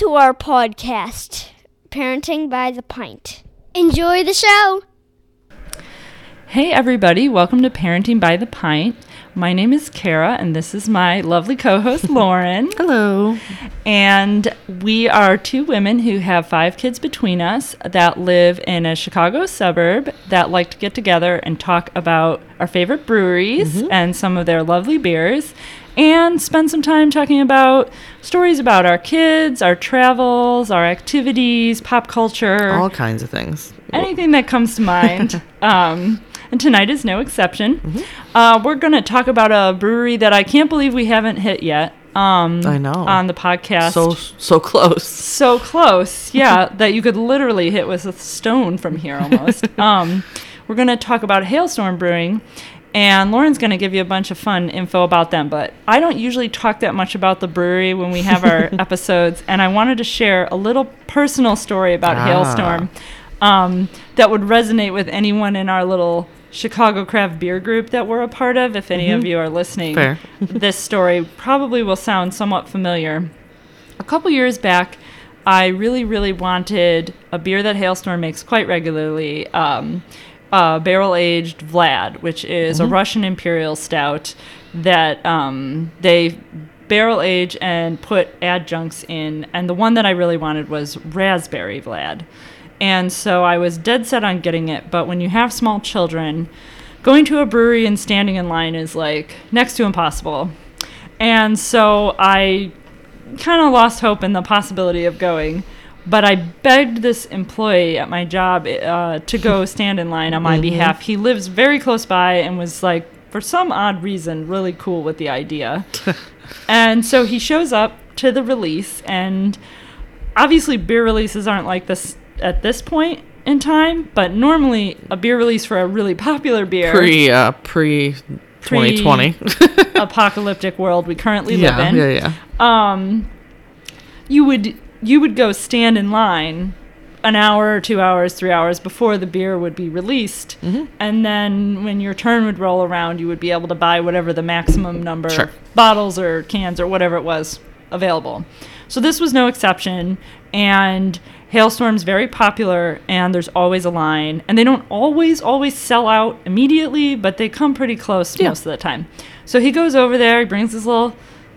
Welcome to our podcast, Parenting by the Pint. Enjoy the show. Hey, everybody, welcome to Parenting by the Pint. My name is Kara, and this is my lovely co host, Lauren. Hello. And we are two women who have five kids between us that live in a Chicago suburb that like to get together and talk about our favorite breweries mm-hmm. and some of their lovely beers and spend some time talking about stories about our kids, our travels, our activities, pop culture All kinds of things. anything that comes to mind. um, and tonight is no exception. Uh, we're going to talk about a brewery that I can't believe we haven't hit yet. Um, I know. On the podcast. So so close. So close, yeah, that you could literally hit with a stone from here almost. um, we're going to talk about Hailstorm Brewing, and Lauren's going to give you a bunch of fun info about them. But I don't usually talk that much about the brewery when we have our episodes, and I wanted to share a little personal story about Ah. Hailstorm um, that would resonate with anyone in our little Chicago craft beer group that we're a part of. If any of you are listening, this story probably will sound somewhat familiar. A couple years back, I really, really wanted a beer that Hailstorm makes quite regularly. Um, uh, barrel aged Vlad, which is a Russian imperial stout that um, they barrel age and put adjuncts in. And the one that I really wanted was raspberry Vlad. And so I was dead set on getting it. But when you have small children, going to a brewery and standing in line is like next to impossible. And so I kind of lost hope in the possibility of going. But I begged this employee at my job uh, to go stand in line on my behalf. He lives very close by and was like, for some odd reason, really cool with the idea. and so he shows up to the release, and obviously, beer releases aren't like this at this point in time, but normally, a beer release for a really popular beer Pre uh pre 2020. apocalyptic world we currently yeah, live in yeah, yeah. um, you would you would go stand in line an hour or two hours, three hours before the beer would be released, Mm-hmm. and then when your turn would roll around, you would be able to buy whatever the maximum number Sure. of bottles or cans or whatever it was available. So this was no exception, and Hailstorm's very popular, and there's always a line, and they don't always always sell out immediately, but they come pretty close Yeah. most of the time. So he goes over there, he brings his little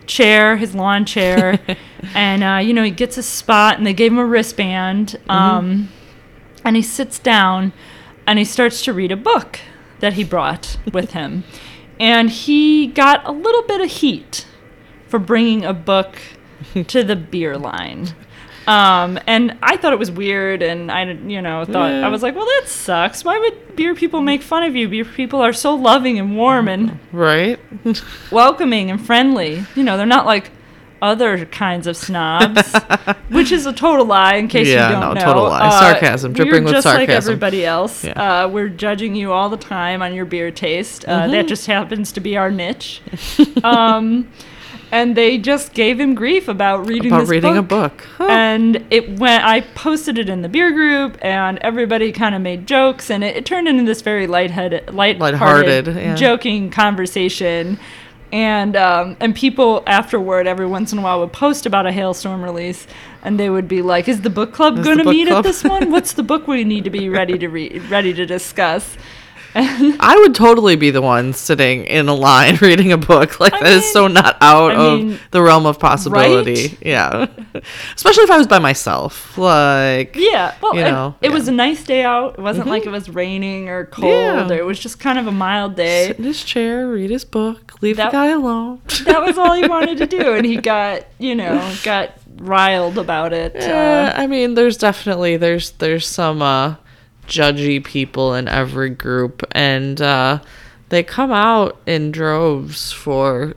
chair, his lawn chair, and uh, you know he gets a spot, and they gave him a wristband, um, and he sits down, and he starts to read a book that he brought with him, and he got a little bit of heat for bringing a book to the beer line. Um, and I thought it was weird, and I, you know, thought I was like, well, that sucks. Why would beer people make fun of you? Beer people are so loving and warm and Right? welcoming and friendly. You know, they're not like other kinds of snobs, which is a total lie. In case Yeah, you don't no, know, total lie. Uh, Sarcasm, dripping we're just like everybody else. Yeah. Uh, we're judging you all the time on your beer taste. Uh, Mm-hmm. That just happens to be our niche. um, and they just gave him grief about reading About this reading a book. Huh. and it went i posted it in the beer group and everybody kind of made jokes and it, it turned into this very lightheaded light Lighthearted, yeah. joking conversation and um, and people afterward every once in a while would post about a hailstorm release and they would be like is the book club going to meet club?" at this one what's the book we need to be ready to read ready to discuss I would totally be the one sitting in a line reading a book. Like I that is mean- so not out I of mean, the realm of possibility. right? Yeah. Especially if I was by myself. Like Yeah, well, You know, it yeah. was a nice day out. It wasn't like it was raining or cold. Yeah. Or it was just kind of a mild day. sit in his chair, read his book, leave That- the guy alone. that was all he wanted to do, and he got, you know, got riled about it. Yeah, Uh, I mean, there's definitely there's there's some uh, judgy people in every group, and uh, they come out in droves for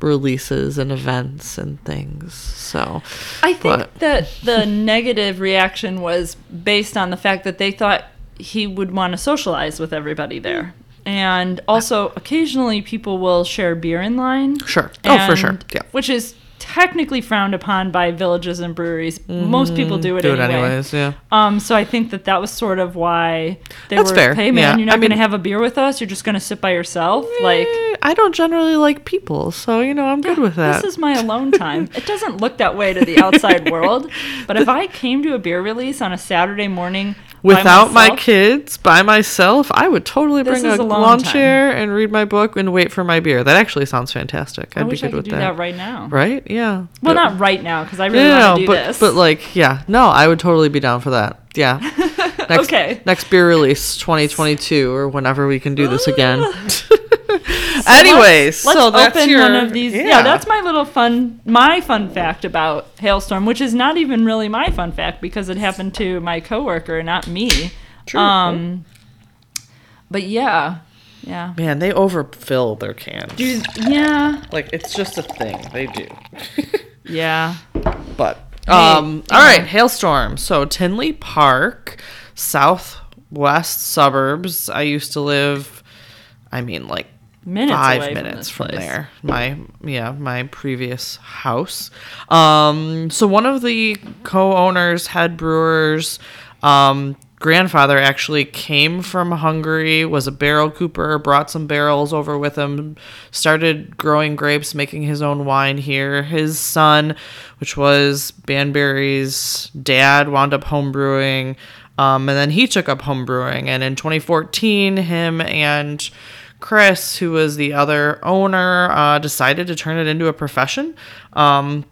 releases and events and things. So I think but- that the negative reaction was based on the fact that they thought he would want to socialize with everybody there. And also, occasionally people will share beer in line. Sure. Oh, for sure. Yeah. Which is technically frowned upon by villages and breweries. Most people do it Mm-hmm. Do it anyway. anyways, yeah. Um, so I think that that was sort of why they That's were, fair, hey man, yeah. you're not I to have a beer with us. You're just going to sit by yourself. Like, Eh, I don't generally like people, so you know I'm good with that. this is my alone time. it doesn't look that way to the outside world. But if I came to a beer release on a Saturday morning Without my kids, by myself, I would totally bring is a lawn time. chair and read my book and wait for my beer. That actually sounds fantastic. I'd I be good with do that. that. right now. Right? Yeah. Well, But- not right now because I really Yeah, want to do but this. but like yeah, no, I would totally be down for that. Yeah. Next, Okay. Next beer release, 2022 or whenever we can do this again. Let's- Anyways, let's so that's open your, one of these. Yeah. that's my little fun, my fun fact about Hailstorm, which is not even really my fun fact because it happened to my coworker, not me. True. Um, but yeah, yeah, man. They overfill their cans. Dude, yeah, Like it's just a thing they do. yeah. But Hey, um, you all right, hailstorm. So Tinley Park, southwest suburbs. I used to live. I mean, like Minutes five away minutes from, from, there. My yeah, my previous house. Um, so one of the co-owners, head brewers, um, grandfather actually came from Hungary, was a barrel cooper, brought some barrels over with him, started growing grapes, making his own wine here. His son, which was Banbury's dad, wound up homebrewing. Um, and then he took up homebrewing. And in 2014, him and Chris, who was the other owner, uh, decided to turn it into a profession. Um,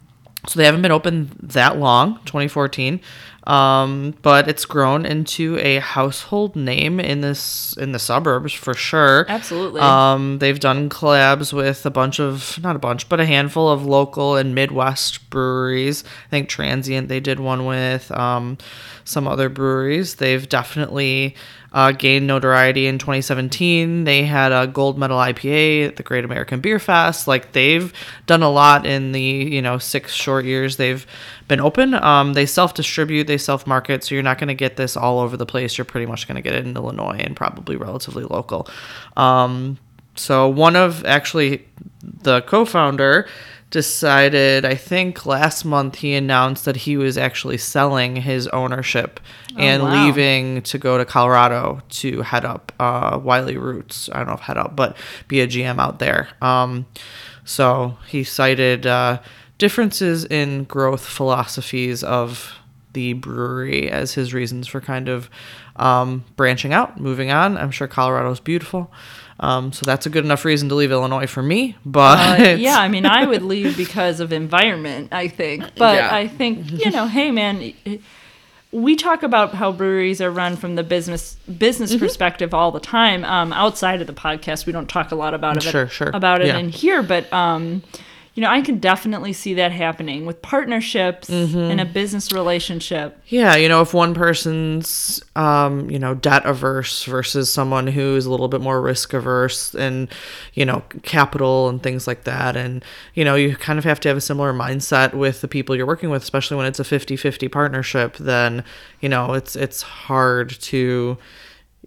so they haven't been open that long, 2014, um, but it's grown into a household name in this in the suburbs for sure. Absolutely. Um, they've done collabs with a bunch of not a bunch, but a handful of local and Midwest breweries. I think Transient they did one with. Um, some other breweries. They've definitely uh, gained notoriety in 2017. They had a gold medal IPA at the Great American Beer Fest. Like they've done a lot in the you know six short years they've been open. Um, they self distribute, they self market, so you're not going to get this all over the place. You're pretty much going to get it in Illinois and probably relatively local. Um, so one of actually the co-founder decided i think last month he announced that he was actually selling his ownership and wow. leaving to go to colorado to head up uh, wiley roots i don't know if head up but be a gm out there um, so he cited uh, differences in growth philosophies of the brewery as his reasons for kind of um, branching out, moving on. I'm sure Colorado's beautiful. Um, so that's a good enough reason to leave Illinois for me. But Uh, yeah, I mean, I would leave because of environment, I think. But Yeah. I think, you know, hey, man, we talk about how breweries are run from the business business Mm-hmm. perspective all the time. Um, outside of the podcast, we don't talk a lot about it. Sure, sure. About it Yeah. in here, but um, you know, I can definitely see that happening with partnerships Mm-hmm. in a business relationship. Yeah, you know, if one person's, um, you know, debt averse versus someone who is a little bit more risk averse and, you know, capital and things like that. And, you know, you kind of have to have a similar mindset with the people you're working with, especially when it's a 50 50 partnership. Then, you know, it's, it's hard to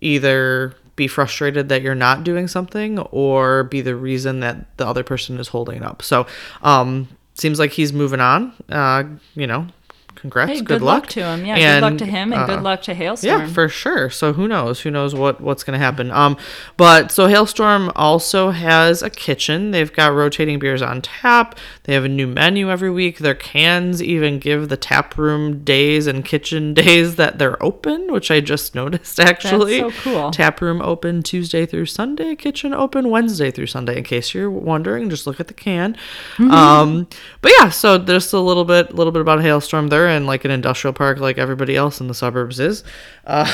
either be frustrated that you're not doing something or be the reason that the other person is holding it up. So, um, seems like he's moving on. Uh, you know, congrats. Hey, good, good, luck. to him. Yeah, good luck to him, and uh, good luck to Hailstorm. yeah, for sure. So who knows? Who knows what what's going to happen? Um, but so Hailstorm also has a kitchen. They've got rotating beers on tap. They have a new menu every week. Their cans even give the tap room days and kitchen days that they're open, which I just noticed actually. so cool. Tap room open Tuesday through Sunday. Kitchen open Wednesday through Sunday. In case you're wondering, just look at the can. Mm-hmm. Um, but yeah, so just a little bit, little bit about Hailstorm. They're in like an industrial park, like everybody else in the suburbs is. Uh,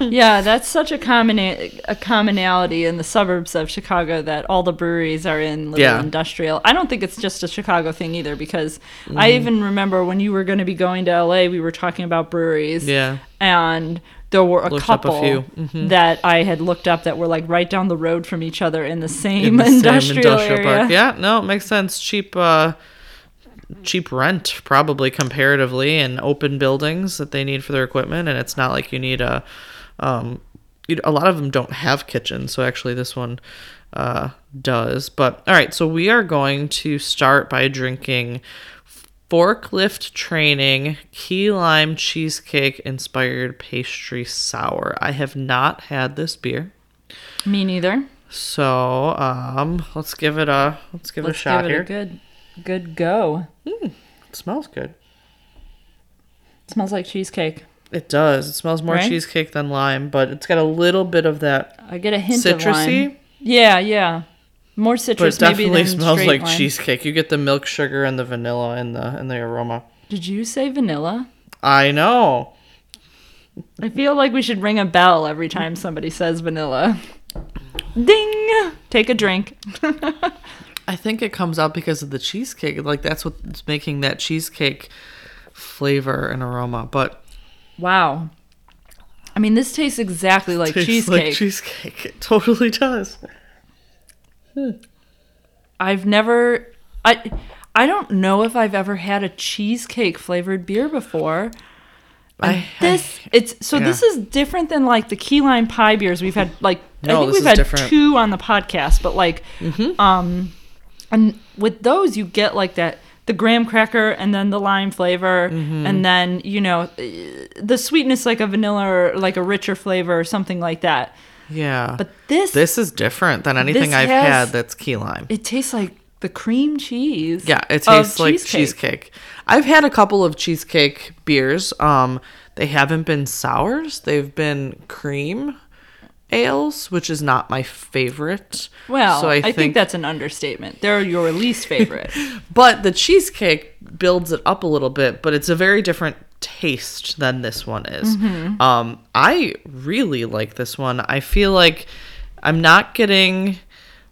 Yeah, that's such a common a commonality in the suburbs of Chicago that all the breweries are in little Yeah. industrial. I don't think it's just a Chicago thing either because I Mm-hmm. even remember when you were going to be going to LA, we were talking about breweries. Yeah. and there were a Looked up a couple few. Mhm. that I had looked up that were like right down the road from each other in the same, in the same industrial, area. Yeah, no, it makes sense. Cheap, uh, cheap rent probably comparatively, and open buildings that they need for their equipment, and it's not like you need a, um, you know, a lot of them don't have kitchens, so actually this one uh, does. But all right, so we are going to start by drinking forklift training key lime cheesecake inspired pastry sour. I have not had this beer. Me neither. So, um, let's give it a let's give Let's it a shot give it here. a good, good go. It smells good. smells like cheesecake. It does. It smells more Right? cheesecake than lime, but it's got a little bit of that, I get a hint of Citrusy? lime. Yeah, yeah. More citrus. but it definitely smells like lime. cheesecake. You get the milk sugar and the vanilla and the in the aroma. Did you say vanilla? I know. I feel like we should ring a bell every time somebody says vanilla. Ding! Take a drink. I think it comes out because of the cheesecake. Like that's what's making that cheesecake flavor and aroma. But Wow. I mean, this tastes exactly like tastes cheesecake. like cheesecake. It totally does. I've never I I don't know if I've ever had a cheesecake flavored beer before. I This it's so this is different than like the key lime pie beers we've had like No, I think we've had different. two on the podcast, but like Mm-hmm. um and with those you get like that the graham cracker and then the lime flavor Mm-hmm. and then you know the sweetness like a vanilla or like a richer flavor or something like that. yeah. But this this is different than anything I've has- had that's key lime. it tastes like the cream cheese. Yeah, it tastes like cheesecake. I've had a couple of cheesecake beers. Um, they haven't been sours. They've been cream ales, which is not my favorite. Well, so I, think, that's an understatement. They're your least favorite. But the cheesecake builds it up a little bit, but it's a very different taste than this one is. Mm-hmm. Um, I really like this one. I feel like I'm not getting.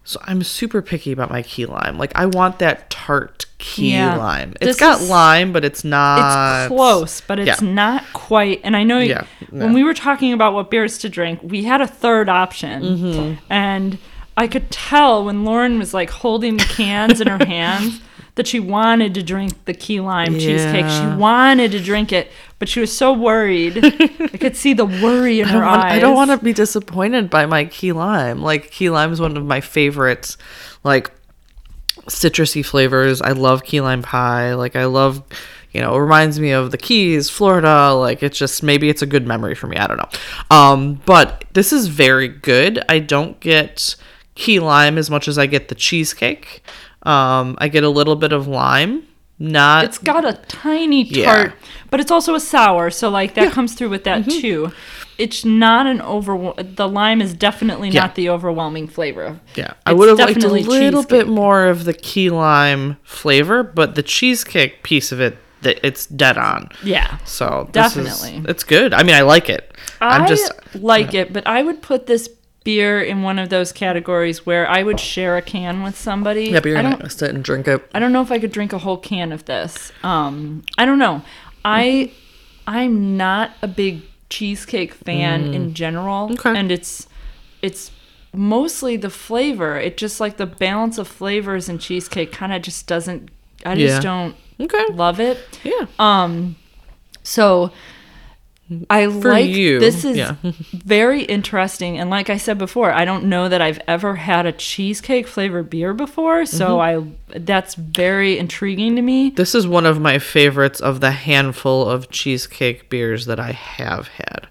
So I'm super picky about my key lime. Like I want that tart key Yeah. lime. This It's got is- lime, but it's not. it's close, but it's yeah. not quite. And I know Yeah, when we were talking about what beers to drink, we had a third option, Mm-hmm. and I could tell when Lauren was like holding the cans in her hands that she wanted to drink the key lime cheesecake. She wanted to drink it, but she was so worried. I could see the worry in her want, eyes. I don't want to be disappointed by my key lime. Like key lime is one of my favorites. Like citrusy flavors. I love key lime pie. Like I love, you know, it reminds me of the Keys, Florida. Like it's just maybe it's a good memory for me. I don't know. Um, but this is very good. I don't get key lime as much as I get the cheesecake. Um, I get a little bit of lime. Not It's got a tiny Yeah. tart, but it's also a sour, so like that comes through with Mm-hmm. that too. It's not an over. The lime is definitely Yeah. not the overwhelming flavor. Yeah, I would have liked a little bit more of the key lime flavor, but the cheesecake piece of it, that it's dead on. Yeah, So this is- Definitely. it's good. I mean, I like it. I I'm just like it, but I would put this beer in one of those categories where I would share a can with somebody. yeah, but you're I gonna sit and drink it. I don't know if I could drink a whole can of this. Um, I don't know. I I'm not a big cheesecake fan in general, Mm. Okay. and it's it's mostly the flavor. It just like the balance of flavors in cheesecake kind of just doesn't. I just Yeah. don't Okay. love it. Yeah. Um, so I For like you, this is yeah. very interesting, and like I said before, I don't know that I've ever had a cheesecake flavored beer before, so Mm-hmm. I that's very intriguing to me. This is one of my favorites of the handful of cheesecake beers that I have had.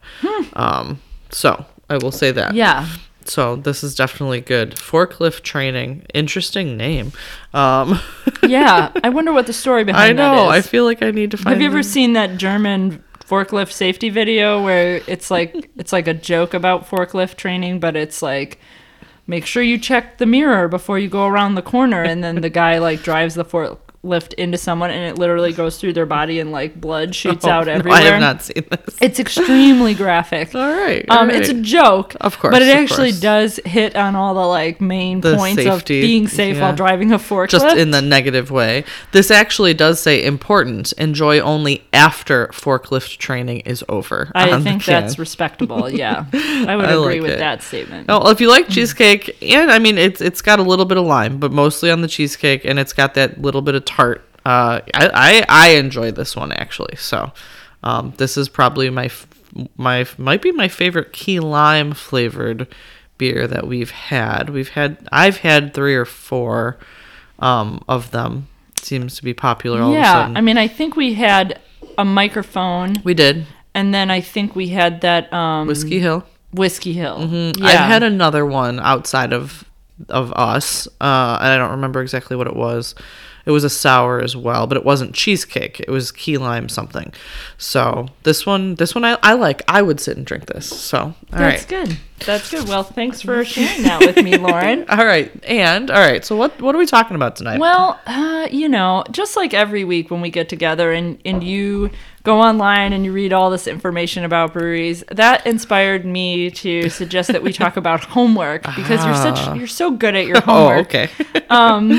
Um, so I will say that. Hmm. Yeah, So this is definitely good. Forklift training, interesting name. Um, yeah. I wonder what the story behind. It is. I know. I feel like I need to find. Have you ever the- seen that German forklift safety video where it's like it's like a joke about forklift training, but it's like make sure you check the mirror before you go around the corner. And then the guy like drives the forklift into someone and it literally goes through their body and like blood shoots Oh, out no, everywhere. I have not seen this. It's extremely graphic. All right. Um, all it's a joke, Of course, but it actually course. does hit on all the like main The points safety, of being safe yeah. while driving a forklift. just in the negative way. This actually does say important. Enjoy only after forklift training is over. I think that's respectable. Yeah, I would I agree like with it. that statement. Oh, if you like cheesecake, and I mean it's it's got a little bit of lime, but mostly on the cheesecake, and it's got that little bit of tart. Uh, I I, I enjoy this one actually. So, um, this is probably my f- my might be my favorite key lime flavored beer that we've had. We've had I've had three or four um, of them. Seems to be popular all of a yeah, sudden. I mean, I think we had a microphone, we did and then I think we had that um, Whiskey Hill. Whiskey Hill. Mm, I've had another one outside of of us, uh, and I don't remember exactly what it was. It was a sour as well, but it wasn't cheesecake. It was key lime something. So this one, this one I, I like. I would sit and drink this. So all right. That's good. That's good. Well, thanks for sharing that with me, Lauren. All right, and all right. So what what are we talking about tonight? Well, uh, you know, just like every week when we get together and, and you go online and you read all this information about breweries, that inspired me to suggest that we talk about homework because you're such you're so good at your oh, homework. okay. Um,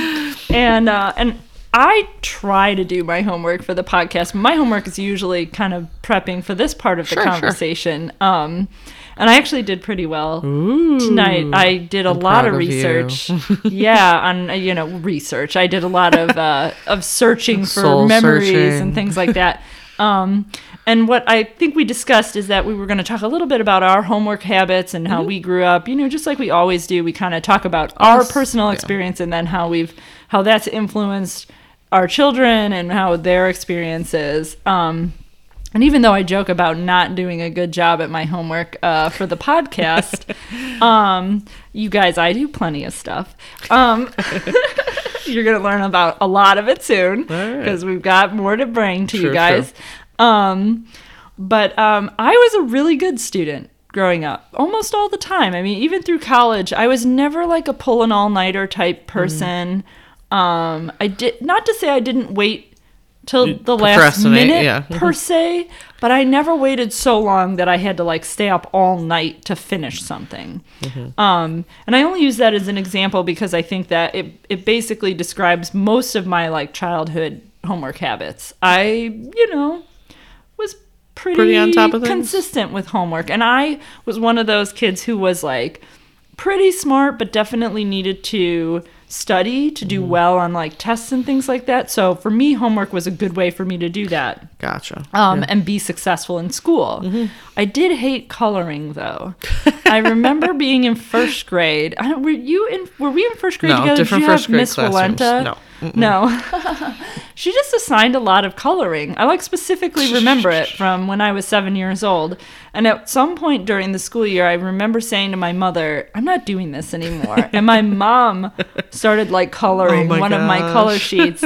and uh, and I try to do my homework for the podcast. My homework is usually kind of prepping for this part of the Sure, sure. conversation. Um, and I actually did pretty well Ooh, tonight. I did a I'm lot of of research. yeah, on you know research. I did a lot of uh, of searching for Soul memories searching. and things like that. Um, and what I think we discussed is that we were going to talk a little bit about our homework habits and how Mm-hmm. we grew up. You know, just like we always do, we kind of talk about our personal yeah. experience and then how we've how that's influenced our children and how their experiences. Um, and even though I joke about not doing a good job at my homework uh, for the podcast, um, you guys, I do plenty of stuff. Um, you're going to learn about a lot of it soon All right. because we've got more to bring to you True, guys. Um, but um, I was a really good student growing up, almost all the time. I mean, even through college, I was never like a pull an all nighter type person. Um, I did not to say I didn't wait till the last minute yeah. per se, but I never waited so long that I had to like stay up all night to finish something. Um, and I only use that as an example because I think that it it basically describes most of my like childhood homework habits. I, you know, was pretty, Pretty on top of things? consistent with homework, and I was one of those kids who was like pretty smart, but definitely needed to study to Mm-hmm. do well on like tests and things like that. So for me, homework was a good way for me to do that Gotcha. um, and be successful in school. Mm-hmm. I did hate coloring though. I remember being in first grade. I don't, were you in? Were we in first grade No, together? different Did you first have grade Miss. Valenta? No. Mm-mm. No. she just assigned a lot of coloring. I like specifically remember it from when I was seven years old. And at some point during the school year, I remember saying to my mother, "I'm not doing this anymore." and my mom started like coloring Oh one of my color sheets,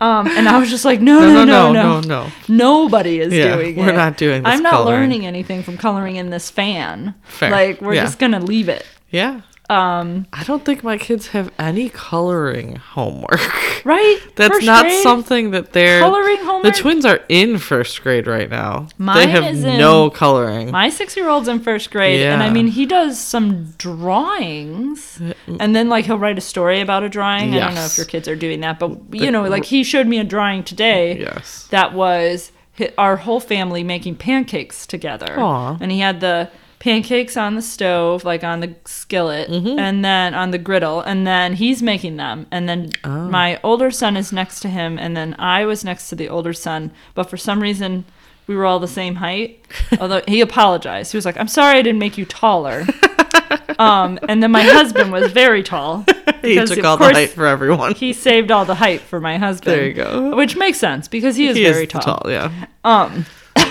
um, and I was just like, "No, No, no, no, no, no, no, no, no. Nobody is Yeah, doing it. we're not doing this I'm not coloring. learning anything from coloring in this fan. Fair. Like we're Yeah. just gonna leave it." Yeah. Um, I don't think my kids have any coloring homework. right? That's First not grade? something that they're Coloring homework. The twins are in first grade right now. they have is in- no coloring. My six year old's in first grade, and I mean, he does some drawings, and then like he'll write a story about a drawing. I don't know if your kids are doing that, but you know, like he showed me a drawing today yes. that was our whole family making pancakes together. Aw. And he had the pancakes on the stove, like on the skillet, Mm-hmm. and then on the griddle, and then he's making them. And then Oh. my older son is next to him, and then I was next to the older son. But for some reason, we were all the same height. Although he apologized. He was like, I'm sorry I didn't make you taller. um, and then my husband was very tall. He took all the height for everyone. He saved all the height for my husband. There you go. Which makes sense because he is he very is tall. yeah. Um,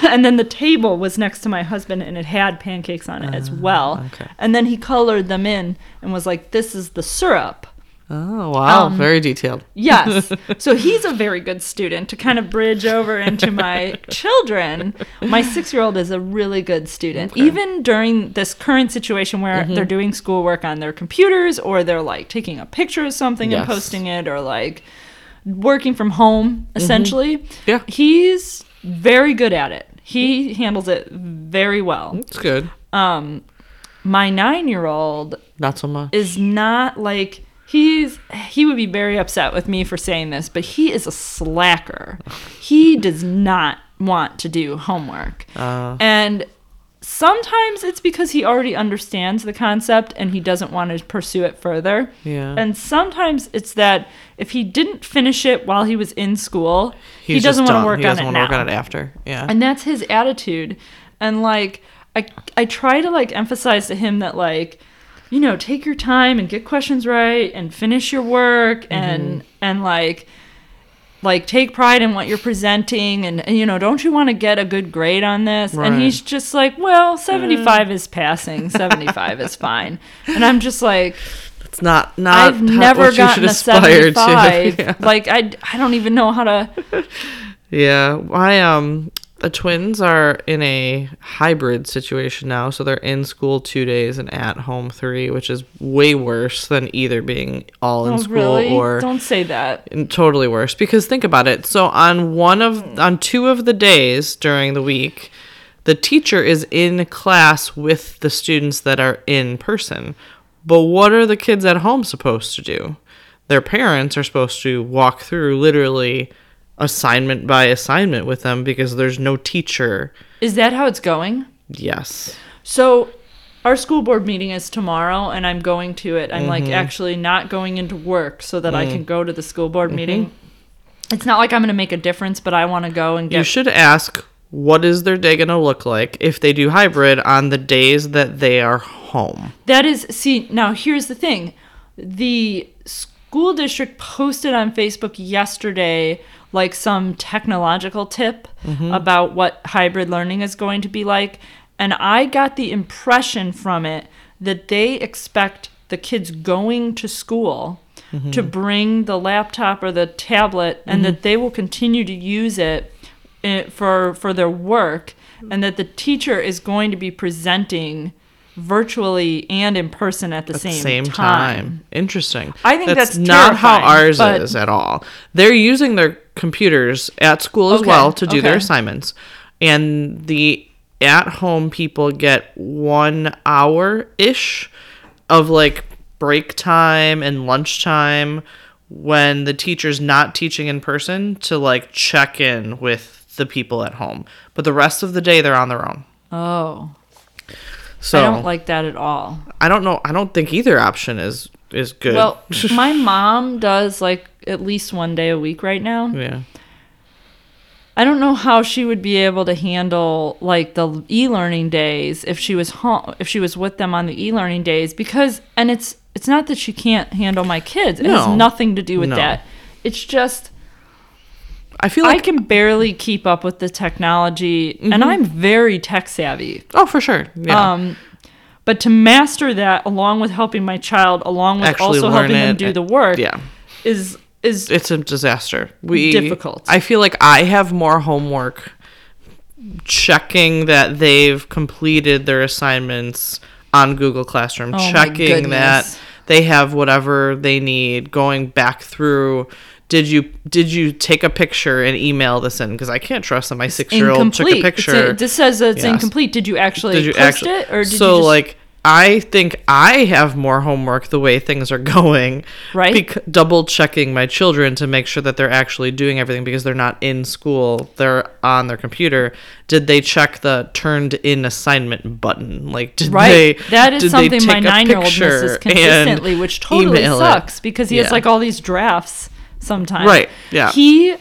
and then the table was next to my husband, and it had pancakes on it as well. Ah, okay. And then he colored them in and was like, "This is the syrup." Oh wow, Um, very detailed. Yes. so he's a very good student to kind of bridge over into my children. My six year old is a really good student. Okay. Mm-hmm. Even during this current situation where they're doing schoolwork on their computers or they're like taking a picture of something and posting it or like working from home, essentially. Mm-hmm. Yeah. He's very good at it. He handles it very well. It's good. Um, my nine year old Not so much. is not like he's he would be very upset with me for saying this, but he is a slacker. He does not want to do homework. Uh, And sometimes it's because he already understands the concept and he doesn't want to pursue it further. Yeah. And sometimes it's that if he didn't finish it while he was in school, he doesn't want to work he on doesn't it now. work on it after. Yeah. And that's his attitude. and like I I try to like emphasize to him that like you know take your time and get questions right and finish your work and mm-hmm. and like like take pride in what you're presenting and, and, you know don't you want to get a good grade on this? And he's just like well 75 is passing 75 is fine. And i'm just like It's not not i've never gotten should a 75 to. Yeah. like I, I don't even know how to Yeah, i um the twins are in a hybrid situation now, so they're in school 2 days and at home 3, which is way worse than either being all in oh school really or don't say that totally worse because think about it. So on one of on two of the days during the week, the teacher is in class with the students that are in person. But what are the kids at home supposed to do? Their parents are supposed to walk through literally assignment by assignment with them because there's no teacher. is that how it's going Yes. So our school board meeting is tomorrow and I'm going to it. I'm Mm-hmm. like actually not going into work so that Mm. I can go to the school board meeting. It's not like I'm going to make a difference, but I want to go and get You should ask what is their day going to look like if they do hybrid on the days that they are home. That is, see, now here's the thing. The school district posted on Facebook yesterday like some technological tip mm-hmm. about what hybrid learning is going to be like. And I got the impression from it that they expect the kids going to school mm-hmm. to bring the laptop or the tablet and mm-hmm. that they will continue to use it eh, for for their work and that the teacher is going to be presenting virtually and in person at the at same, the same time. time. Interesting. I think that's not how ours is at all. They're using their computers at school as Okay, well to do their assignments, and the at-home people get one hour ish of like break time and lunchtime when the teacher's not teaching in person to like check in with the people at home. But the rest of the day they're on their own. Oh, So I don't like that at all. I don't know. I don't think either option is is good. Well, my mom does like at least one day a week right now. yeah. I don't know how she would be able to handle like the e-learning days if she was home if she was with them on the e-learning days because and it's it's not that she can't handle my kids. It No. has nothing to do with No. that. It's just I feel like I can barely keep up with the technology and Mm-hmm. I'm very tech savvy. oh for sure. Yeah. Um, but to master that, along with helping my child, along with Actually also helping them it do and- the work, yeah. is is It's a disaster. We Difficult. I feel like I have more homework checking that they've completed their assignments on Google Classroom, Oh checking that they have whatever they need, going back through did you did you take a picture and email this in because I can't trust that my 6-year-old took a picture. it just says that it's Yes. incomplete. Did you actually did you post actually it, or did so you just, like i think i have more homework the way things are going Right. bec- double checking my children to make sure that they're actually doing everything because they're not in school they're on their computer did they check the turned in assignment button like did right? they that is something my a nine-year-old picture misses consistently, which totally email it? sucks because he has like all these drafts sometimes. Right, yeah. He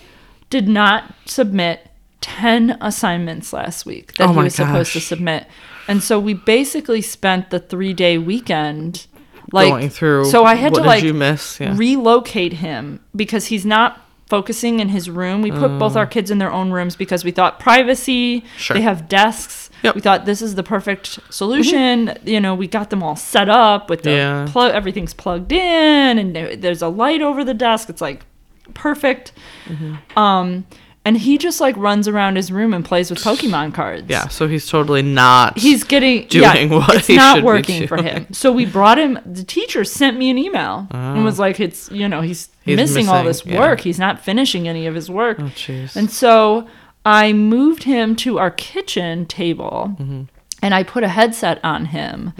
did not submit ten assignments last week that Oh he was supposed to submit, and so we basically spent the three-day weekend like going through So I had what to like miss yeah relocate him because he's not focusing in his room. We put both our kids in their own rooms because we thought privacy. Sure. They have desks. Yep. We thought this is the perfect solution. You know, we got them all set up with the Yeah. plug. Everything's plugged in, and there's a light over the desk. It's like perfect. Mm-hmm. Um, and he just like runs around his room and plays with Pokemon cards. yeah so he's totally not He's getting doing yeah, what it's he not should working for him. So we brought him. The teacher sent me an email and was like, "It's you know he's, Oh. He's missing, all missing, this yeah. work. He's not finishing any of his work." oh jeez And so I moved him to our kitchen table Mm-hmm. and I put a headset on him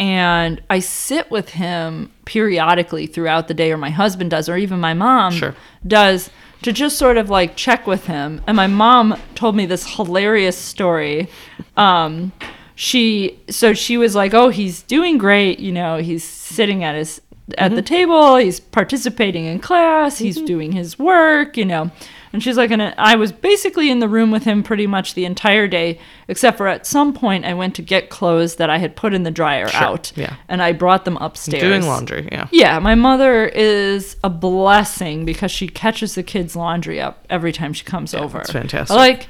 and I sit with him periodically throughout the day, or my husband does, or even my mom Sure. does, to just sort of like check with him. And my mom told me this hilarious story. Um, she so she was like, "Oh, he's doing great. You know, he's sitting at his at Mm-hmm. the table. He's participating in class. He's doing his work. You know." And she's like, and I was basically in the room with him pretty much the entire day, except for at some point I went to get clothes that I had put in the dryer out. yeah. And I brought them upstairs. Doing laundry, yeah. Yeah, my mother is a blessing because she catches the kids' laundry up every time she comes over. it's fantastic. Like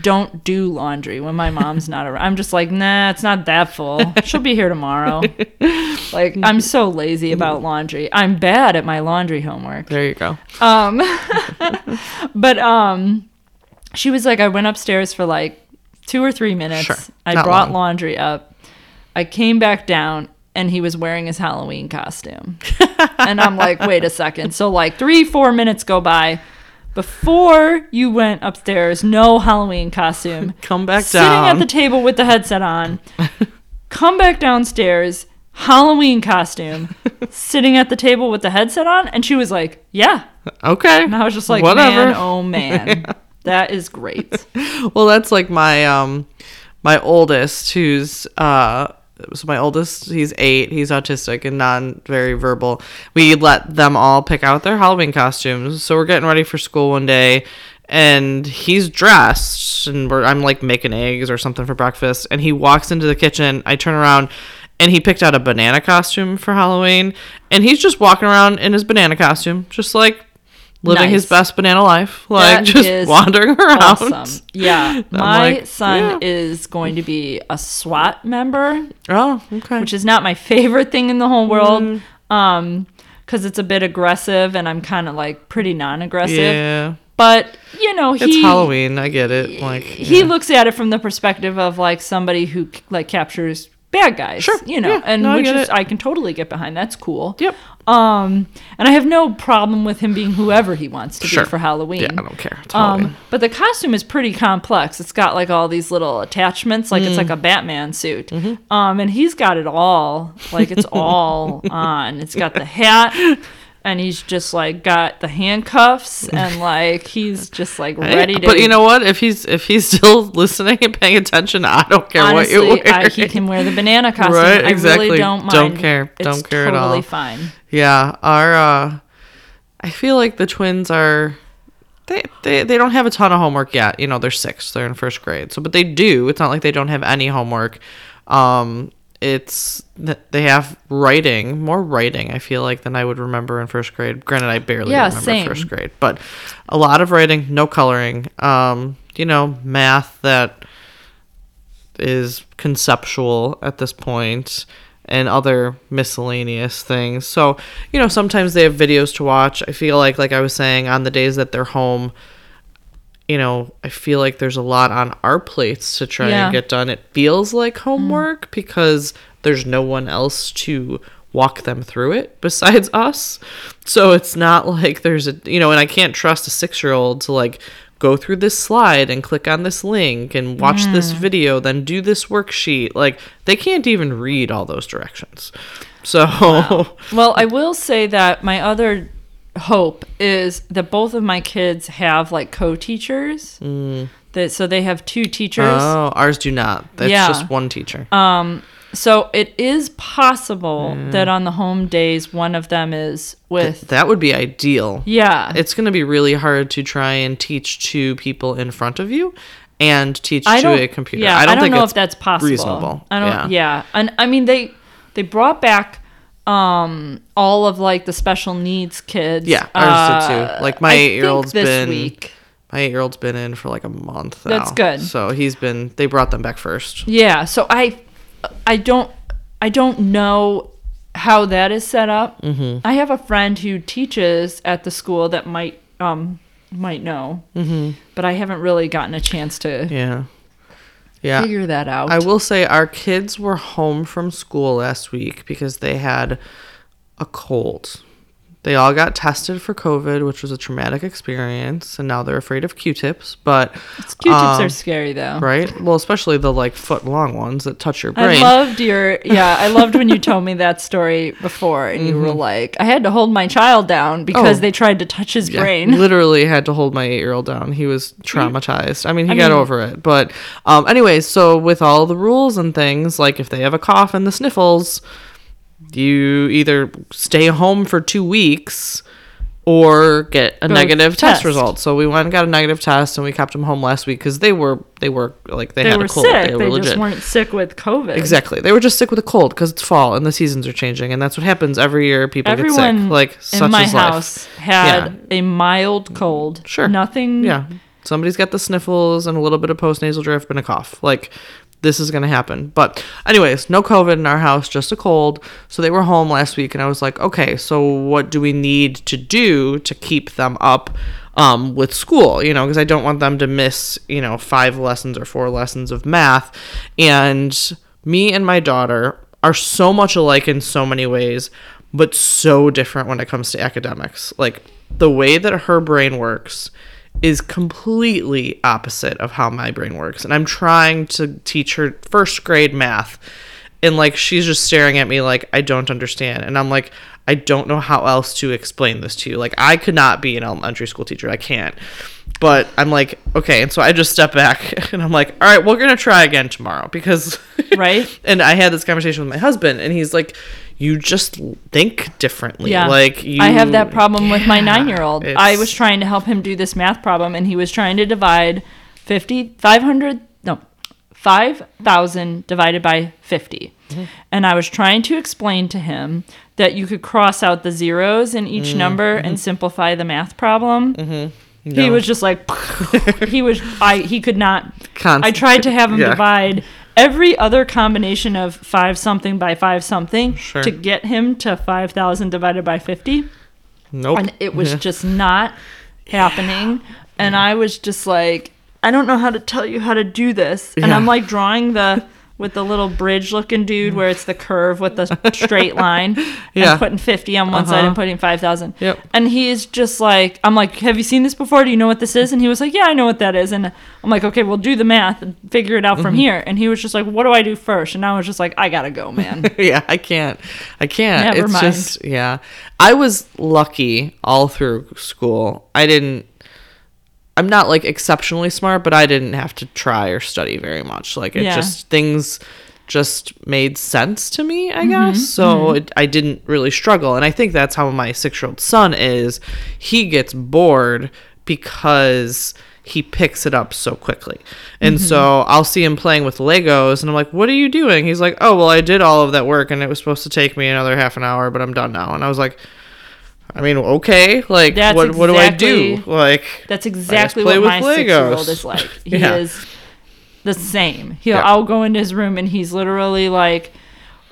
don't do laundry when my mom's not around. I'm just like, nah, it's not that full. She'll be here tomorrow. like, I'm so lazy about laundry. I'm bad at my laundry homework. There you go. Um, but um, she was like, I went upstairs for like two or three minutes. Sure, I not brought long. laundry up. I came back down, and he was wearing his Halloween costume. and I'm like, wait a second. So like three, four minutes go by. Before you went upstairs, no Halloween costume. Come back Sitting down. Sitting at the table with the headset on. come back downstairs, Halloween costume. sitting at the table with the headset on, and she was like, "Yeah." okay. And I was just like, Whatever. "Man, oh man, that is great." well that's like my um my oldest who's uh so my oldest he's eight he's autistic and non very verbal. We let them all pick out their halloween costumes. So we're getting ready for school one day and he's dressed and i'm like making eggs or something for breakfast and he walks into the kitchen. I turn around and he picked out a banana costume for halloween and he's just walking around in his banana costume just like living his best banana life like That just wandering around Awesome. Yeah, my like, son yeah. is going to be a SWAT member, Oh, okay. which is not my favorite thing in the whole world. Mm. Um, because it's a bit aggressive, and I'm kind of like pretty non-aggressive. yeah, But you know, he it's Halloween. I get it. Like he yeah. looks at it from the perspective of like somebody who like captures bad guys. Sure. You know, Yeah. and No, I which get is it. I can totally get behind. That's cool. Yep. Um, and I have no problem with him being whoever he wants to Sure. be for Halloween. Yeah, I don't care. Um, but the costume is pretty complex. It's got like all these little attachments, like Mm. it's like a Batman suit. Mm-hmm. Um, and he's got it all, like it's all on. It's got the hat, and he's just like got the handcuffs, and like he's just like ready to. But you know what? If he's if he's still listening and paying attention, I don't care honestly, what you wear. I, he can wear the banana costume. Right, I exactly. really don't mind. Don't care. It's Don't care at all. totally all. fine. Yeah, our uh I feel like the twins are they, they they don't have a ton of homework yet. You know, they're six, they're in first grade. So but they do. It's not like they don't have any homework. Um it's that they have writing, more writing, I feel like, than I would remember in first grade. Granted, I barely Yeah, remember same. first grade, but a lot of writing, no coloring. Um, you know, math that is conceptual at this point and other miscellaneous things. So, you know, sometimes they have videos to watch. I feel like like I was saying on the days that they're home, you know, I feel like there's a lot on our plates to try Yeah. and get done. It feels like mm. homework because there's no one else to walk them through it besides us. So it's not like there's a, you know, and I can't trust a 6-year-old to like go through this slide and click on this link and watch this video, then do this worksheet. Like they can't even read all those directions. So Well, I will say that my other hope is that both of my kids have like co-teachers. That so they have two teachers. Mm. Oh, ours do not. That's Yeah. just one teacher. Um, so it is possible that on the home days one of them is with. that would be ideal. yeah, It's going to be really hard to try and teach to people in front of you and teach I to a computer. Yeah, I don't, think know if that's possible. reasonable. I don't. Yeah. Yeah. and I mean they they brought back um all of like the special needs kids. Yeah, ours did uh, too. Like, my eight year old's been- week. My eight-year-old's been in for like a month now. That's good. So he's been. They brought them back first. Yeah, so I I don't I don't know how that is set up. Mm-hmm. I have a friend who teaches at the school that might um might know, mm-hmm. but I haven't really gotten a chance to Yeah. Yeah. figure that out. I will say our kids were home from school last week because they had a cold. They all got tested for COVID, which was a traumatic experience, and now they're afraid of Q-tips. But Q-tips um, are scary though. right, well, especially the like foot long ones that touch your brain. I loved your yeah. I loved when you told me that story before, and you were like, "I had to hold my child down because Mm-hmm. Oh. they tried to touch his Yeah, brain." literally had to hold my eight-year-old down. He was traumatized. I mean, he I got mean- over it, but um, anyways, so with all the rules and things, like if they have a cough and the sniffles, you either stay home for two weeks or get a Go negative test test. result. So we went and got a negative test, and we kept them home last week because they were they were like they, They had were a cold. sick. They were They, legit. just weren't sick with COVID. Exactly. They were just sick with a cold because it's fall and the seasons are changing, and that's what happens every year. People get sick. Like such in my is life. house had a mild cold. Sure. Nothing. Yeah. Somebody's got the sniffles and a little bit of post nasal drift and a cough. Like this is gonna happen. But anyways, no COVID in our house, just a cold. So they were home last week and I was like, okay, so what do we need to do to keep them up um, with school? You know, because I don't want them to miss, you know, five lessons or four lessons of math. And me and my daughter are so much alike in so many ways, but so different when it comes to academics. Like the way that her brain works is completely opposite of how my brain works. And I'm trying to teach her first grade math. And like she's just staring at me like I don't understand. And I'm like, I don't know how else to explain this to you. Like I could not be an elementary school teacher. I can't. But I'm like, okay, and so I just step back and I'm like, all right, we're gonna try again tomorrow because Right? and I had this conversation with my husband and he's like, You just think differently. Yeah. Like you I have that problem with my nine year old. I was trying to help him do this math problem, and he was trying to divide 50, 500, no, 5,000 divided by 50. Mm-hmm. And I was trying to explain to him that you could cross out the zeros in each Mm-hmm. number and simplify the math problem. He No. was just like, he was, I, he could not. Const- I tried to have him Yeah. divide every other combination of five something by five something Sure. to get him to 5,000 divided by 50 Nope. and it was Yeah. just not happening and i was just like i don't know how to tell you how to do this and i'm like drawing the with the little bridge looking dude where it's the curve with the straight line Yeah. and putting 50 on one side Uh-huh. and putting 5000 Yep. and he's just like i'm like have you seen this before do you know what this is and he was like yeah i know what that is and i'm like okay well do the math and figure it out Mm-hmm. from here and he was just like what do i do first and i was just like i gotta go man yeah, I can't. I can't. Never it's mind. just yeah. I was lucky all through school. I didn't I'm not like exceptionally smart, but I didn't have to try or study very much. Like it Yeah. just things just made sense to me, Mm-hmm. I guess. So it, I didn't really struggle, and I think that's how my six year old son is. He gets bored because he picks it up so quickly. And so I'll see him playing with Legos and I'm like, "What are you doing?" He's like, "Oh, well, I did all of that work and it was supposed to take me another half an hour, but I'm done now." And I was like, I mean, okay, like That's what what do I do? Like That's exactly what my six year old is like. He Yeah. is the same. He'll Yeah. I'll go into his room and he's literally like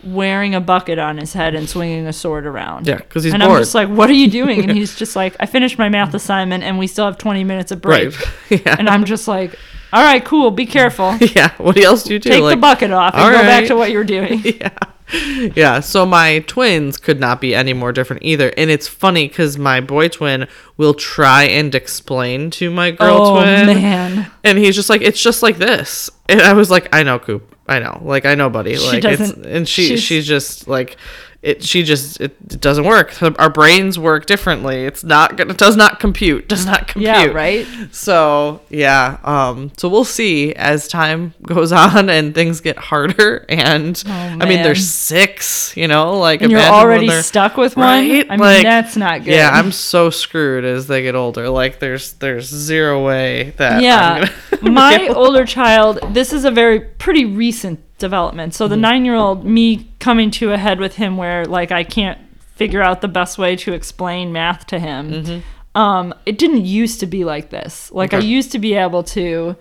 wearing a bucket on his head and swinging a sword around. Yeah, because he's and bored. I'm just like, what are you doing? And he's just like, I finished my math assignment and we still have 20 minutes of break. right. yeah. And I'm just like, all right, cool. Be careful. yeah, what else do you do? Take the bucket off and go back to what you're doing. yeah. Yeah, so my twins could not be any more different either. And it's funny cuz my boy twin will try and explain to my girl oh twin man. and he's just like it's just like this. And I was like, I know, Coop. I know. Like I know, buddy. She Like it's doesn't- and she she's- she's just like it she just it, it doesn't work. Our brains work differently. It's not gonna it does not compute. Does not compute. Yeah, right? So yeah, um, so we'll see as time goes on and things get harder. And I mean, Oh, there's six, you know, like And you're already stuck with one. Right? I mean, Like, that's not good. Yeah, I'm so screwed as they get older. Like there's there's zero way that yeah my older child this is a very pretty recent development so Mm-hmm. the nine year old me coming to a head with him where like i can't figure out the best way to explain math to him um it didn't used to be like this like i Mm-hmm. Used to be able to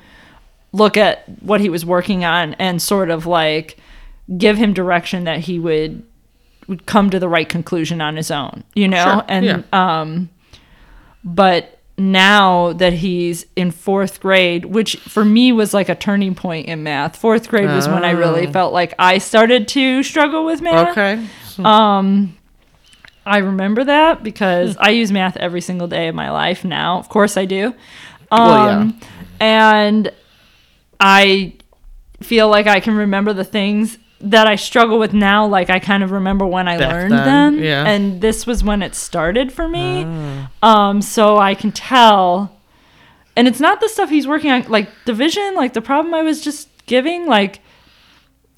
look at what he was working on and sort of like give him direction that he would would come to the right conclusion on his own you know Sure, and yeah. um but now that he's in fourth grade, which for me was like a turning point in math. Fourth grade was when I really felt like I started to struggle with math. okay. I remember that Hmm. because I use math every single day of my life now. Of course I do. Um, Well, yeah. And I feel like I can remember the things that I struggle with now. Like I kind of remember when I Back learned then, them. yeah. And this was when it started for me. Ah. Um, so I can tell. And it's not the stuff he's working on, like division, like the problem I was just giving. Like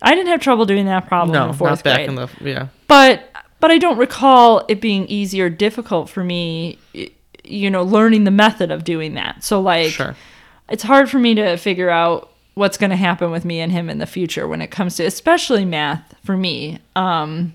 I didn't have trouble doing that problem No, in fourth not back grade in the yeah. but but I don't recall it being easy or difficult for me, you know, learning the method of doing that. So like, Sure. it's hard for me to figure out what's going to happen with me and him in the future when it comes to especially math for me. Um,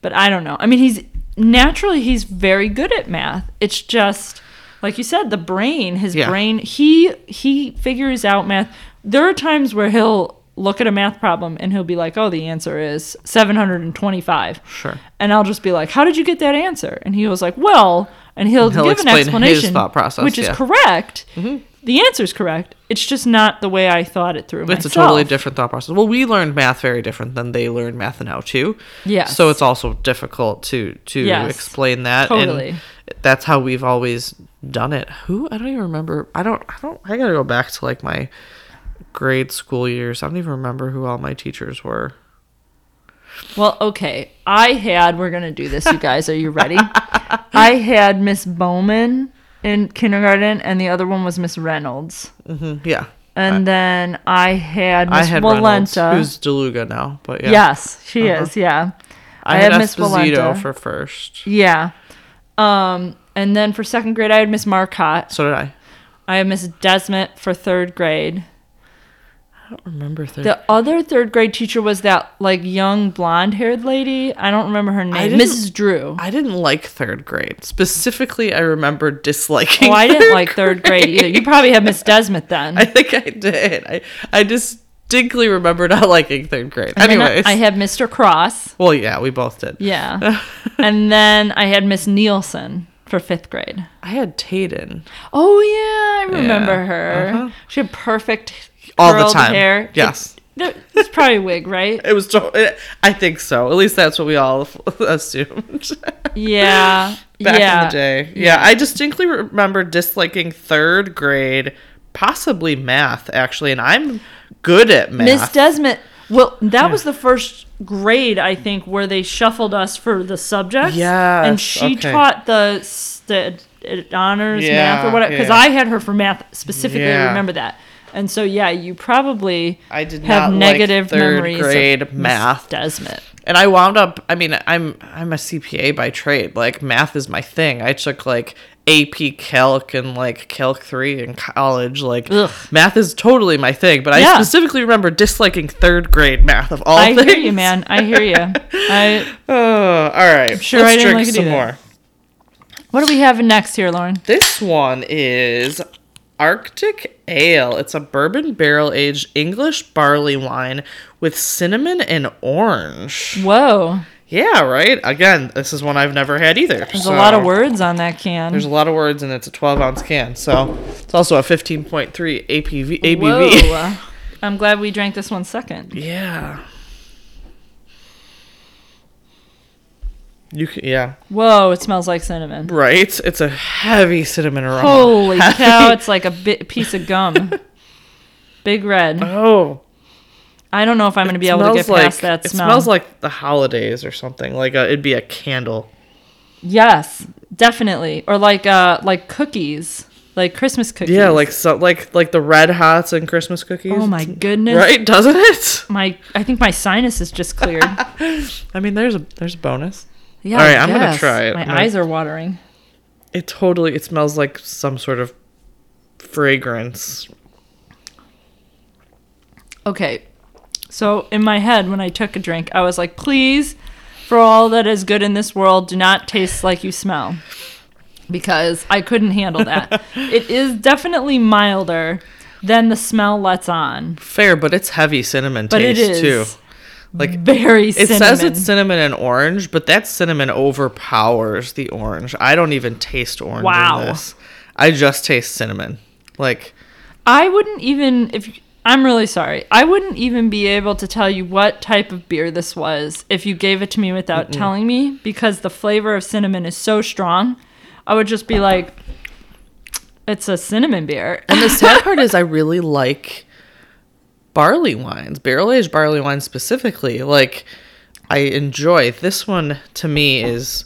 but I don't know. I mean, he's naturally he's very good at math. It's just like you said, the brain, his Yeah. brain, he he figures out math. There are times where he'll look at a math problem and he'll be like, "Oh, the answer is 725." Sure. And I'll just be like, "How did you get that answer?" And he was like, "Well," and he'll, He'll give an explanation, thought process, which is yeah. correct. The answer's correct. It's just not the way I thought it through. It's a totally different thought process. Well, we learned math very different than they learned math now too. Yes. So it's also difficult to to Yes. explain that. Totally. And that's how we've always done it. Who I don't even remember. I don't. I don't. I gotta go back to like my grade school years. I don't even remember who all my teachers were. Well, okay. I had. We're gonna do this, you guys. Are you ready? I had Miss Bowman in kindergarten, and the other one was Miss Reynolds. hmm Yeah. And then I had I Miss had Reynolds, Walenta. who's Deluga now, but yeah. Yes, she Uh-huh. is. Yeah. I, I had, had Miss Walenta. for first. Yeah. Um, and then for second grade, I had Miss Marcotte. So did I. I had Miss Desmet for third grade. I don't remember third. The other third grade teacher was that like young blonde haired lady. I don't remember her name. Mrs. Drew. I didn't like third grade. Specifically, I remember disliking. Oh, I didn't like third grade either. You probably had Miss Desmet then. I think I did. I I distinctly remember not liking third grade. And Anyways, I had Mr. Cross. well, yeah, we both did. Yeah. and then I had Miss Nielsen for fifth grade. I had Tayden Oh yeah, I remember Yeah. her. Uh-huh. She had perfect all the time. hair. Yes, It, it's probably a wig, right? it was. I think so. At least that's what we all assumed Yeah. back yeah. in the day. Yeah. I distinctly remember disliking third grade, possibly math actually, and I'm good at math. Miss Desmond. Well, that was the first grade I think where they shuffled us for the subjects. Yes, and she okay. taught the, the honors math or whatever. Because yeah. I had her for math specifically. I remember that. And so yeah, you probably I did have not like negative third memories grade of math. Desmond. and I wound up. I mean, I'm I'm a CPA by trade. Like math is my thing. I took like AP Calc and like Calc three in college. Like Ugh. math is totally my thing. But I specifically remember disliking third grade math of all I things. hear you, man. I hear you. I. Oh, all right. sure Let's I didn't drink like some either. more. What do we have next here, Lauren? This one is Arctic Ale. It's a bourbon barrel aged English barley wine with cinnamon and orange. Whoa, Yeah, right. Again, this is one I've never had either. there's a lot of words on that can. There's a lot of words, and it's a 12 ounce can. So it's also a 15.3 APV. ABV. Whoa. I'm glad we drank this one second. Yeah. You can, yeah, Whoa, it smells like cinnamon. right. It's a heavy cinnamon aroma. Holy Heavy- cow, it's like a bit piece of gum. Big red. Oh, I don't know if I'm going to be able to get smells past like- that it smells like the holidays or something. Like a, it'd be a candle. yes, definitely. Or like uh like cookies, like Christmas cookies. Yeah, like so, like like the red hots and Christmas cookies. Oh my goodness. Right? Doesn't it? My I think my sinus is just cleared. I mean, there's a there's a bonus. Yeah. All right, I'm gonna try it. My I'm gonna- eyes are watering. It totally it smells like some sort of fragrance. Okay. So in my head, when I took a drink, I was like, please, for all that is good in this world, do not taste like you smell. Because I couldn't handle that. it is definitely milder than the smell lets on. Fair, but it's heavy cinnamon But taste is too. Like very it cinnamon. says it's cinnamon and orange, but that cinnamon overpowers the orange. I don't even taste orange Wow. in this. I just taste cinnamon. Like I wouldn't even if I'm really sorry. I wouldn't even be able to tell you what type of beer this was if you gave it to me without telling me because the flavor of cinnamon is so strong. I would just be like it's a cinnamon beer. And the sad part is, I really like barley wines, barrel aged barley wines specifically. Like, I enjoy this one. To me, is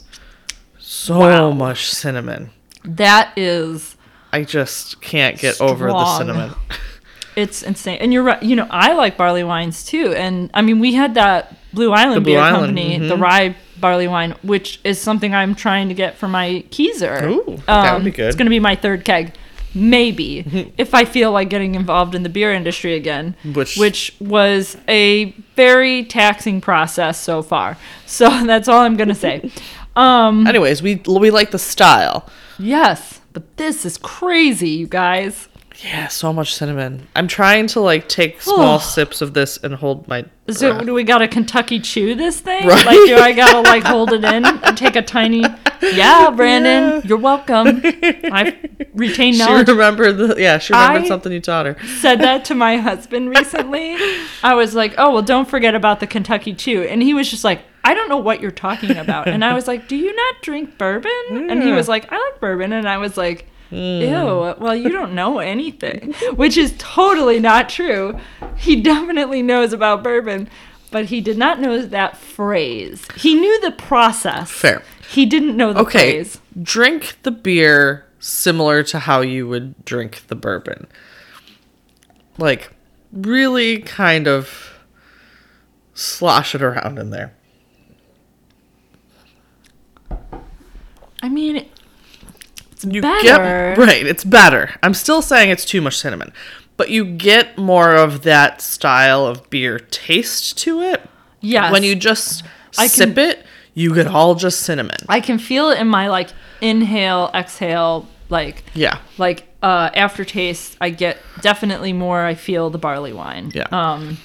so Wow. much cinnamon. that is I just can't get over the cinnamon. it's insane. And you're right, you know, I like barley wines too. And I mean, we had that Blue Island The Blue beer Island, company, the mhm. rye barley wine, which is something I'm trying to get for my Keyser. Um, Ooh, that would be good. It's going to be my third keg. Maybe if I feel like getting involved in the beer industry again, Which- which was a very taxing process so far. So that's all I'm gonna say. Um, Anyways, we we like the style. yes, but this is crazy, you guys. Yeah, so much cinnamon. I'm trying to like take small sips of this and hold my. So breath. do we gotta Kentucky chew this thing? Right. Like, do I gotta like hold it in and take a tiny? Yeah, Brandon, Yeah. you're welcome. I retain she knowledge. remembered the yeah. She remembered I- something you taught her. Said that to my husband recently. I was like, "Oh well, don't forget about the Kentucky chew," and he was just like, "I don't know what you're talking about." And I was like, "Do you not drink bourbon?" And he was like, "I like bourbon," and I was like. Mm. Ew, well, you don't know anything, which is totally not true. He definitely knows about bourbon, but he did not know that phrase. He knew the process. Fair. He didn't know the Okay, phrase. drink the beer similar to how you would drink the bourbon. Like, really kind of slosh it around in there. I mean, it's You better. get right. It's better. I'm still saying it's too much cinnamon, but you get more of that style of beer taste to it. Yes. When you just I sip can- it, you get all just cinnamon. I can feel it in my like inhale, exhale, like Yeah. like uh aftertaste. I get definitely more. I feel the barley wine. Yeah. Um.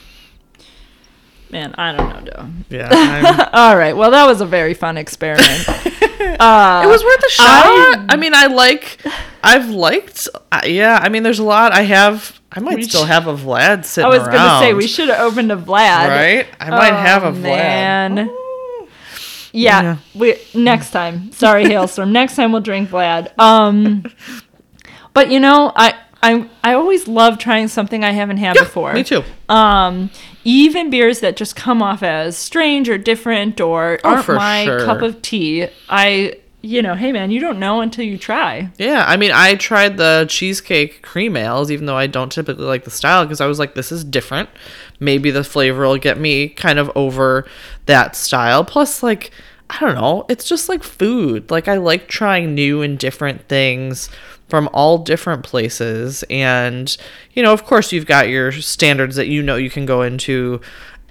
Man, I don't know, Joe. Yeah. All right. Well, that was a very fun experiment. uh, it was worth a shot. I- I, mean, I like, I've liked, uh, yeah. I mean, there's a lot. I have. I might still sh- have a Vlad sitting. I was around. gonna say we should have opened a Vlad. Right? I might Oh, have a Vlad. Man. Yeah, Yeah. we next time. Sorry, Hailstorm. next time we'll drink Vlad. Um, but you know, I I I always love trying something I haven't had Yeah, before. me too. Um, even beers that just come off as strange or different or Oh, aren't my sure. cup of tea. I you know, hey man, you don't know until you try. Yeah, I mean, I tried the cheesecake cream ales, even though I don't typically like the style, because I was like, this is different. Maybe the flavor will get me kind of over that style. Plus, like, I don't know, it's just like food. Like, I like trying new and different things from all different places. And, you know, of course, you've got your standards that you know you can go into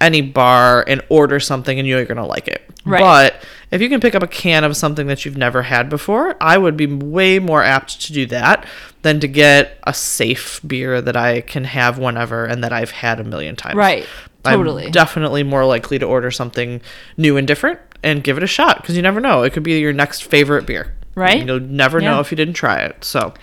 any bar and order something and you know you're going to like it. Right. But if you can pick up a can of something that you've never had before, I would be way more apt to do that than to get a safe beer that I can have whenever and that I've had a million times. Right. I'm Totally. definitely more likely to order something new and different and give it a shot because you never know. It could be your next favorite beer. Right. You'll never know if you didn't try it. So,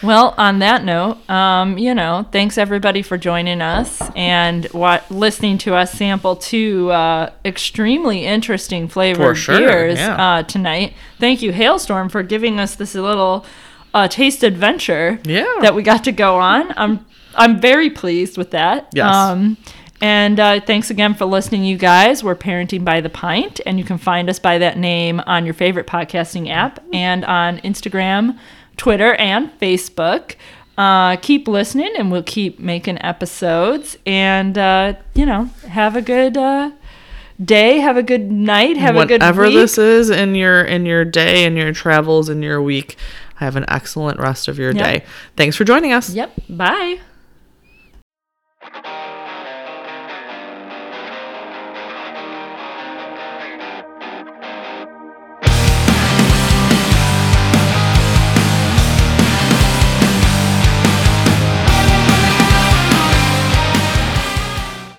Well, on that note, um, you know, thanks everybody for joining us and wa- listening to us sample two uh, extremely interesting flavored sure, beers yeah. uh, tonight. Thank you, Hailstorm, for giving us this little uh, taste adventure Yeah. that we got to go on. I'm I'm very pleased with that. Yes. Um, and uh, thanks again for listening, you guys. We're Parenting by the Pint, and you can find us by that name on your favorite podcasting app and on Instagram, Twitter, and Facebook. Uh, keep listening, and we'll keep making episodes. And, uh, you know, have a good uh, day, have a good night, have a good whatever this is in your in your day and your travels in your week, have an excellent rest of your Yep. day. Thanks for joining us. Yep. Bye.